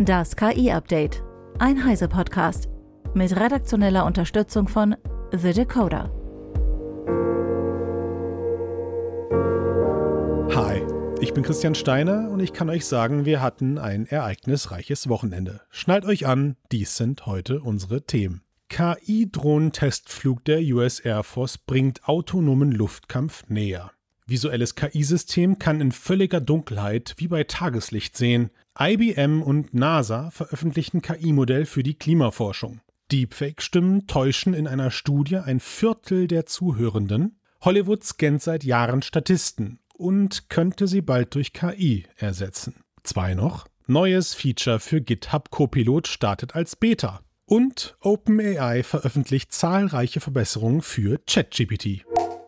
Das KI-Update. Ein Heise-Podcast. Mit redaktioneller Unterstützung von The Decoder. Hi, ich bin Christian Steiner und ich kann euch sagen, wir hatten ein ereignisreiches Wochenende. Schnallt euch an, dies sind heute unsere Themen. KI-Drohnentestflug der US Air Force bringt autonomen Luftkampf näher. Visuelles KI-System kann in völliger Dunkelheit wie bei Tageslicht sehen. IBM und NASA veröffentlichen KI-Modell für die Klimaforschung. Deepfake-Stimmen täuschen in einer Studie ein Viertel der Zuhörenden. Hollywood scannt seit Jahren Statisten und könnte sie bald durch KI ersetzen. Zwei noch. Neues Feature für GitHub Copilot startet als Beta. Und OpenAI veröffentlicht zahlreiche Verbesserungen für ChatGPT.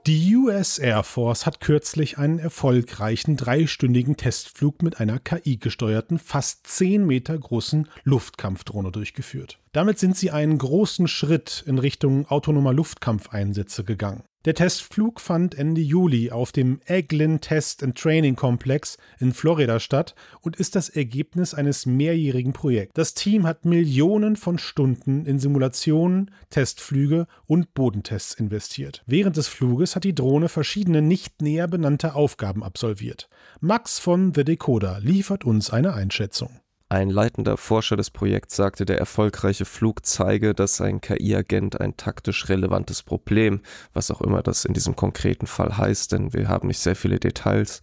Die US Air Force hat kürzlich einen erfolgreichen dreistündigen Testflug mit einer KI-gesteuerten, fast 10 Meter großen Luftkampfdrohne durchgeführt. Damit sind sie einen großen Schritt in Richtung autonomer Luftkampfeinsätze gegangen. Der Testflug fand Ende Juli auf dem Eglin Test and Training Complex in Florida statt und ist das Ergebnis eines mehrjährigen Projekts. Das Team hat Millionen von Stunden in Simulationen, Testflüge und Bodentests investiert. Während des Fluges hat die Drohne verschiedene nicht näher benannte Aufgaben absolviert. Max von The Decoder liefert uns eine Einschätzung. Ein leitender Forscher des Projekts sagte, der erfolgreiche Flug zeige, dass ein KI-Agent ein taktisch relevantes Problem, was auch immer das in diesem konkreten Fall heißt, denn wir haben nicht sehr viele Details,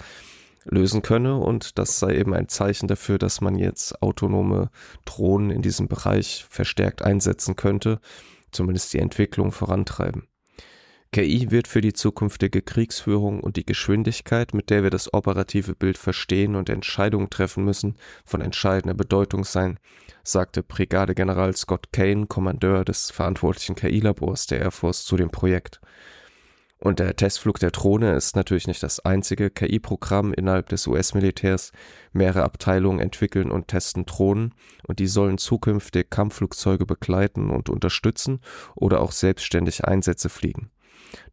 lösen könne und das sei eben ein Zeichen dafür, dass man jetzt autonome Drohnen in diesem Bereich verstärkt einsetzen könnte, zumindest die Entwicklung vorantreiben. KI wird für die zukünftige Kriegsführung und die Geschwindigkeit, mit der wir das operative Bild verstehen und Entscheidungen treffen müssen, von entscheidender Bedeutung sein, sagte Brigadegeneral Scott Kane, Kommandeur des verantwortlichen KI-Labors der Air Force, zu dem Projekt. Und der Testflug der Drohne ist natürlich nicht das einzige KI-Programm innerhalb des US-Militärs. Mehrere Abteilungen entwickeln und testen Drohnen und die sollen zukünftig Kampfflugzeuge begleiten und unterstützen oder auch selbstständig Einsätze fliegen.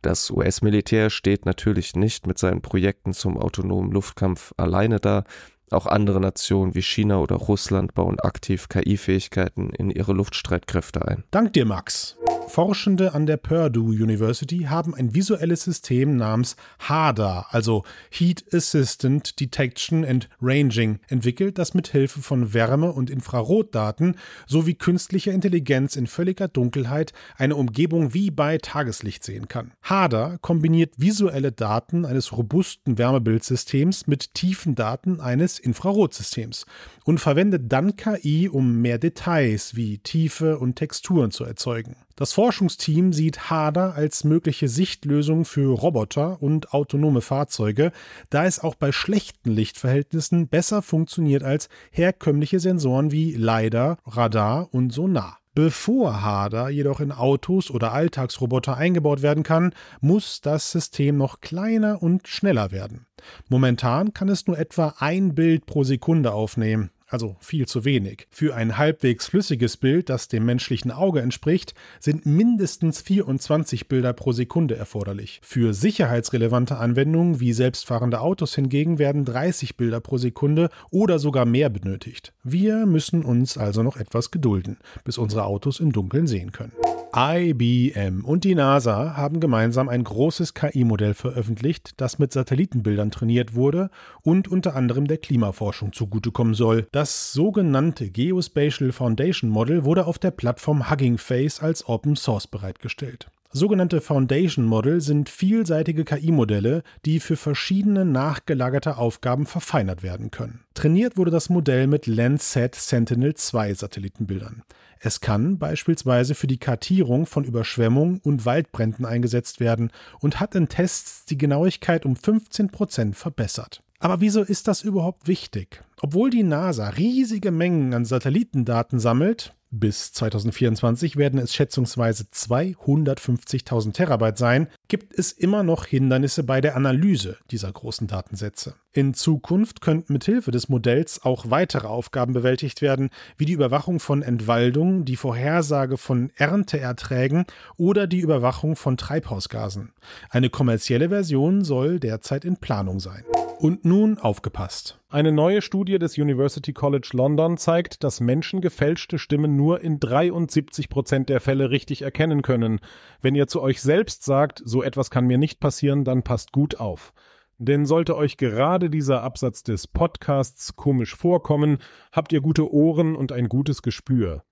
Das US-Militär steht natürlich nicht mit seinen Projekten zum autonomen Luftkampf alleine da. Auch andere Nationen wie China oder Russland bauen aktiv KI-Fähigkeiten in ihre Luftstreitkräfte ein. Dank dir, Max. Forschende an der Purdue University haben ein visuelles System namens HADA, also Heat Assistant Detection and Ranging, entwickelt, das mit Hilfe von Wärme- und Infrarotdaten sowie künstlicher Intelligenz in völliger Dunkelheit eine Umgebung wie bei Tageslicht sehen kann. HADA kombiniert visuelle Daten eines robusten Wärmebildsystems mit tiefen Daten eines Infrarotsystems und verwendet dann KI, um mehr Details wie Tiefe und Texturen zu erzeugen. Das Forschungsteam sieht HADA als mögliche Sichtlösung für Roboter und autonome Fahrzeuge, da es auch bei schlechten Lichtverhältnissen besser funktioniert als herkömmliche Sensoren wie LiDAR, Radar und Sonar. Bevor HADA jedoch in Autos oder Alltagsroboter eingebaut werden kann, muss das System noch kleiner und schneller werden. Momentan kann es nur etwa ein Bild pro Sekunde aufnehmen also viel zu wenig. Für ein halbwegs flüssiges Bild, das dem menschlichen Auge entspricht, sind mindestens 24 Bilder pro Sekunde erforderlich. Für sicherheitsrelevante Anwendungen wie selbstfahrende Autos hingegen werden 30 Bilder pro Sekunde oder sogar mehr benötigt. Wir müssen uns also noch etwas gedulden, bis unsere Autos im Dunkeln sehen können. IBM und die NASA haben gemeinsam ein großes KI-Modell veröffentlicht, das mit Satellitenbildern trainiert wurde und unter anderem der Klimaforschung zugutekommen soll. Das sogenannte Geospatial Foundation Model wurde auf der Plattform Hugging Face als Open Source bereitgestellt. Sogenannte Foundation Model sind vielseitige KI-Modelle, die für verschiedene nachgelagerte Aufgaben verfeinert werden können. Trainiert wurde das Modell mit Landsat Sentinel-2 Satellitenbildern. Es kann beispielsweise für die Kartierung von Überschwemmungen und Waldbränden eingesetzt werden und hat in Tests die Genauigkeit um 15 Prozent verbessert. Aber wieso ist das überhaupt wichtig? Obwohl die NASA riesige Mengen an Satellitendaten sammelt, bis 2024 werden es schätzungsweise 250.000 Terabyte sein, gibt es immer noch Hindernisse bei der Analyse dieser großen Datensätze. In Zukunft könnten mithilfe des Modells auch weitere Aufgaben bewältigt werden, wie die Überwachung von Entwaldung, die Vorhersage von Ernteerträgen oder die Überwachung von Treibhausgasen. Eine kommerzielle Version soll derzeit in Planung sein. Und nun aufgepasst. Eine neue Studie des University College London zeigt, dass Menschen gefälschte Stimmen nur in 73 Prozent der Fälle richtig erkennen können. Wenn ihr zu euch selbst sagt, so etwas kann mir nicht passieren, dann passt gut auf. Denn sollte euch gerade dieser Absatz des Podcasts komisch vorkommen, habt ihr gute Ohren und ein gutes Gespür.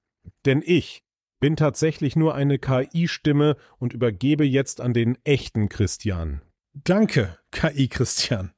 Denn ich bin tatsächlich nur eine KI-Stimme und übergebe jetzt an den echten Christian. Danke, KI Christian.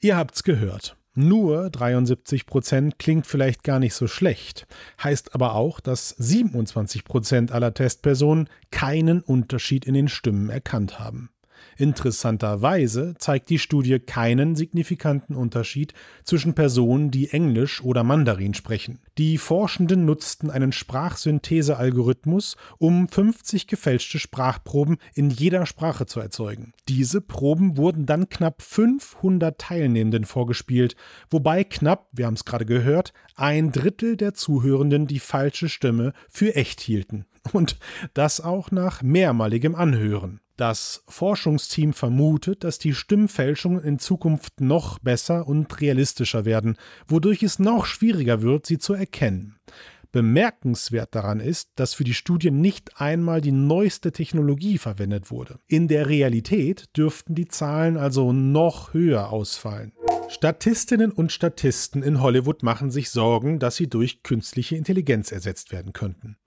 Ihr habt's gehört. Nur 73 Prozent klingt vielleicht gar nicht so schlecht, heißt aber auch, dass 27 Prozent aller Testpersonen keinen Unterschied in den Stimmen erkannt haben. Interessanterweise zeigt die Studie keinen signifikanten Unterschied zwischen Personen, die Englisch oder Mandarin sprechen. Die Forschenden nutzten einen Sprachsynthese-Algorithmus, um 50 gefälschte Sprachproben in jeder Sprache zu erzeugen. Diese Proben wurden dann knapp 500 Teilnehmenden vorgespielt, wobei knapp, wir haben es gerade gehört, ein Drittel der Zuhörenden die falsche Stimme für echt hielten. Und das auch nach mehrmaligem Anhören. Das Forschungsteam vermutet, dass die Stimmfälschungen in Zukunft noch besser und realistischer werden, wodurch es noch schwieriger wird, sie zu erkennen. Bemerkenswert daran ist, dass für die Studie nicht einmal die neueste Technologie verwendet wurde. In der Realität dürften die Zahlen also noch höher ausfallen. Statistinnen und Statisten in Hollywood machen sich Sorgen, dass sie durch künstliche Intelligenz ersetzt werden könnten.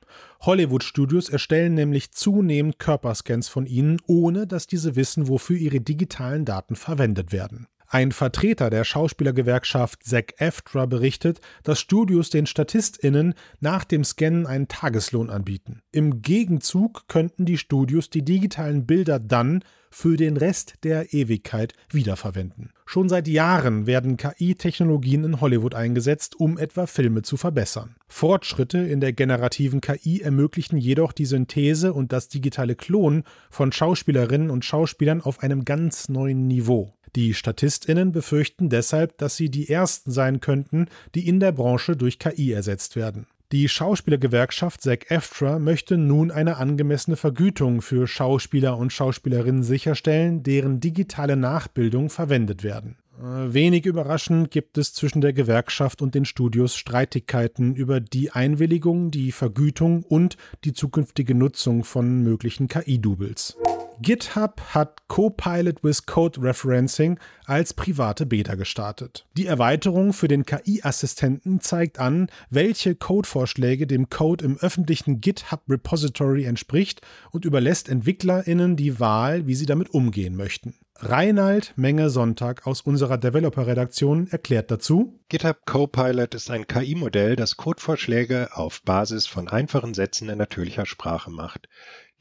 Hollywood-Studios erstellen nämlich zunehmend Körperscans von ihnen, ohne dass diese wissen, wofür ihre digitalen Daten verwendet werden. Ein Vertreter der Schauspielergewerkschaft Zack Eftra berichtet, dass Studios den StatistInnen nach dem Scannen einen Tageslohn anbieten. Im Gegenzug könnten die Studios die digitalen Bilder dann für den Rest der Ewigkeit wiederverwenden. Schon seit Jahren werden KI-Technologien in Hollywood eingesetzt, um etwa Filme zu verbessern. Fortschritte in der generativen KI ermöglichen jedoch die Synthese und das digitale Klonen von Schauspielerinnen und Schauspielern auf einem ganz neuen Niveau. Die Statistinnen befürchten deshalb, dass sie die Ersten sein könnten, die in der Branche durch KI ersetzt werden. Die Schauspielergewerkschaft SAG AFTRA möchte nun eine angemessene Vergütung für Schauspieler und Schauspielerinnen sicherstellen, deren digitale Nachbildung verwendet werden. Äh, wenig überraschend gibt es zwischen der Gewerkschaft und den Studios Streitigkeiten über die Einwilligung, die Vergütung und die zukünftige Nutzung von möglichen KI-Doubles. GitHub hat Copilot with Code Referencing als private Beta gestartet. Die Erweiterung für den KI-Assistenten zeigt an, welche Codevorschläge dem Code im öffentlichen GitHub Repository entspricht und überlässt EntwicklerInnen die Wahl, wie sie damit umgehen möchten. Reinald Menge Sonntag aus unserer Developer-Redaktion erklärt dazu: GitHub Copilot ist ein KI-Modell, das Codevorschläge auf Basis von einfachen Sätzen in natürlicher Sprache macht.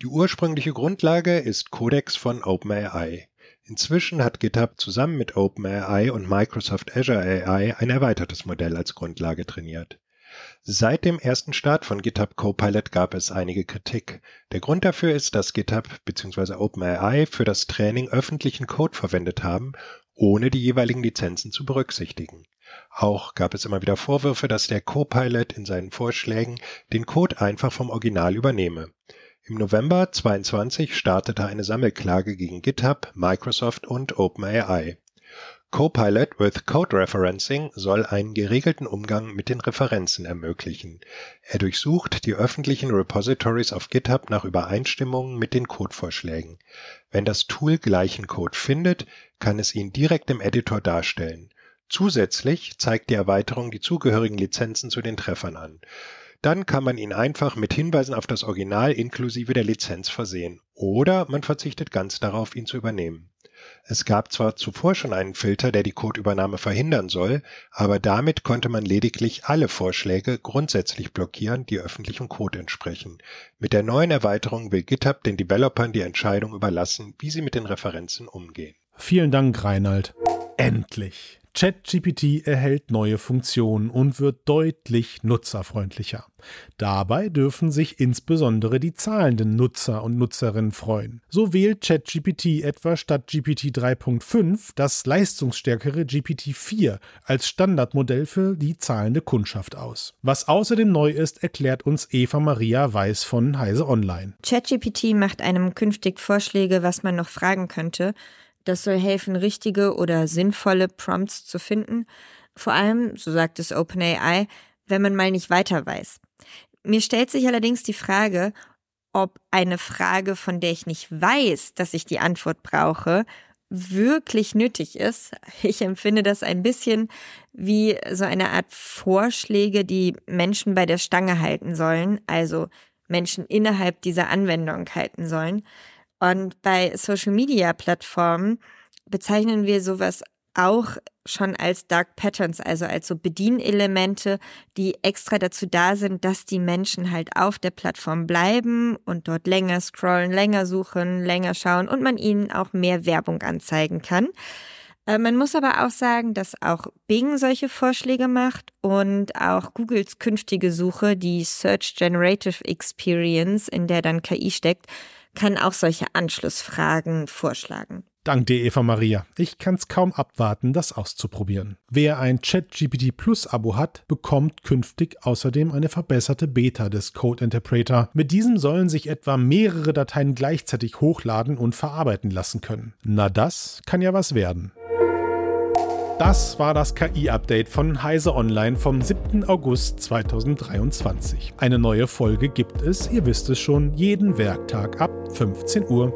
Die ursprüngliche Grundlage ist Codex von OpenAI. Inzwischen hat GitHub zusammen mit OpenAI und Microsoft Azure AI ein erweitertes Modell als Grundlage trainiert. Seit dem ersten Start von GitHub Copilot gab es einige Kritik. Der Grund dafür ist, dass GitHub bzw. OpenAI für das Training öffentlichen Code verwendet haben, ohne die jeweiligen Lizenzen zu berücksichtigen. Auch gab es immer wieder Vorwürfe, dass der Copilot in seinen Vorschlägen den Code einfach vom Original übernehme. Im November 22 startete eine Sammelklage gegen GitHub, Microsoft und OpenAI. Copilot with Code Referencing soll einen geregelten Umgang mit den Referenzen ermöglichen. Er durchsucht die öffentlichen Repositories auf GitHub nach Übereinstimmungen mit den Codevorschlägen. Wenn das Tool gleichen Code findet, kann es ihn direkt im Editor darstellen. Zusätzlich zeigt die Erweiterung die zugehörigen Lizenzen zu den Treffern an. Dann kann man ihn einfach mit Hinweisen auf das Original inklusive der Lizenz versehen. Oder man verzichtet ganz darauf, ihn zu übernehmen. Es gab zwar zuvor schon einen Filter, der die Codeübernahme verhindern soll, aber damit konnte man lediglich alle Vorschläge grundsätzlich blockieren, die öffentlichem Code entsprechen. Mit der neuen Erweiterung will GitHub den Developern die Entscheidung überlassen, wie sie mit den Referenzen umgehen. Vielen Dank, Reinhold. Endlich! ChatGPT erhält neue Funktionen und wird deutlich nutzerfreundlicher. Dabei dürfen sich insbesondere die zahlenden Nutzer und Nutzerinnen freuen. So wählt ChatGPT etwa statt GPT 3.5 das leistungsstärkere GPT-4 als Standardmodell für die zahlende Kundschaft aus. Was außerdem neu ist, erklärt uns Eva Maria Weiß von Heise Online. ChatGPT macht einem künftig Vorschläge, was man noch fragen könnte. Das soll helfen, richtige oder sinnvolle Prompts zu finden. Vor allem, so sagt es OpenAI, wenn man mal nicht weiter weiß. Mir stellt sich allerdings die Frage, ob eine Frage, von der ich nicht weiß, dass ich die Antwort brauche, wirklich nötig ist. Ich empfinde das ein bisschen wie so eine Art Vorschläge, die Menschen bei der Stange halten sollen, also Menschen innerhalb dieser Anwendung halten sollen. Und bei Social-Media-Plattformen bezeichnen wir sowas auch schon als Dark Patterns, also als so Bedienelemente, die extra dazu da sind, dass die Menschen halt auf der Plattform bleiben und dort länger scrollen, länger suchen, länger schauen und man ihnen auch mehr Werbung anzeigen kann. Äh, man muss aber auch sagen, dass auch Bing solche Vorschläge macht und auch Googles künftige Suche, die Search Generative Experience, in der dann KI steckt, kann auch solche Anschlussfragen vorschlagen. Dank dir, Eva Maria. Ich kann es kaum abwarten, das auszuprobieren. Wer ein ChatGPT Plus Abo hat, bekommt künftig außerdem eine verbesserte Beta des Code Interpreter. Mit diesem sollen sich etwa mehrere Dateien gleichzeitig hochladen und verarbeiten lassen können. Na, das kann ja was werden. Das war das KI-Update von Heise Online vom 7. August 2023. Eine neue Folge gibt es, ihr wisst es schon, jeden Werktag ab 15 Uhr.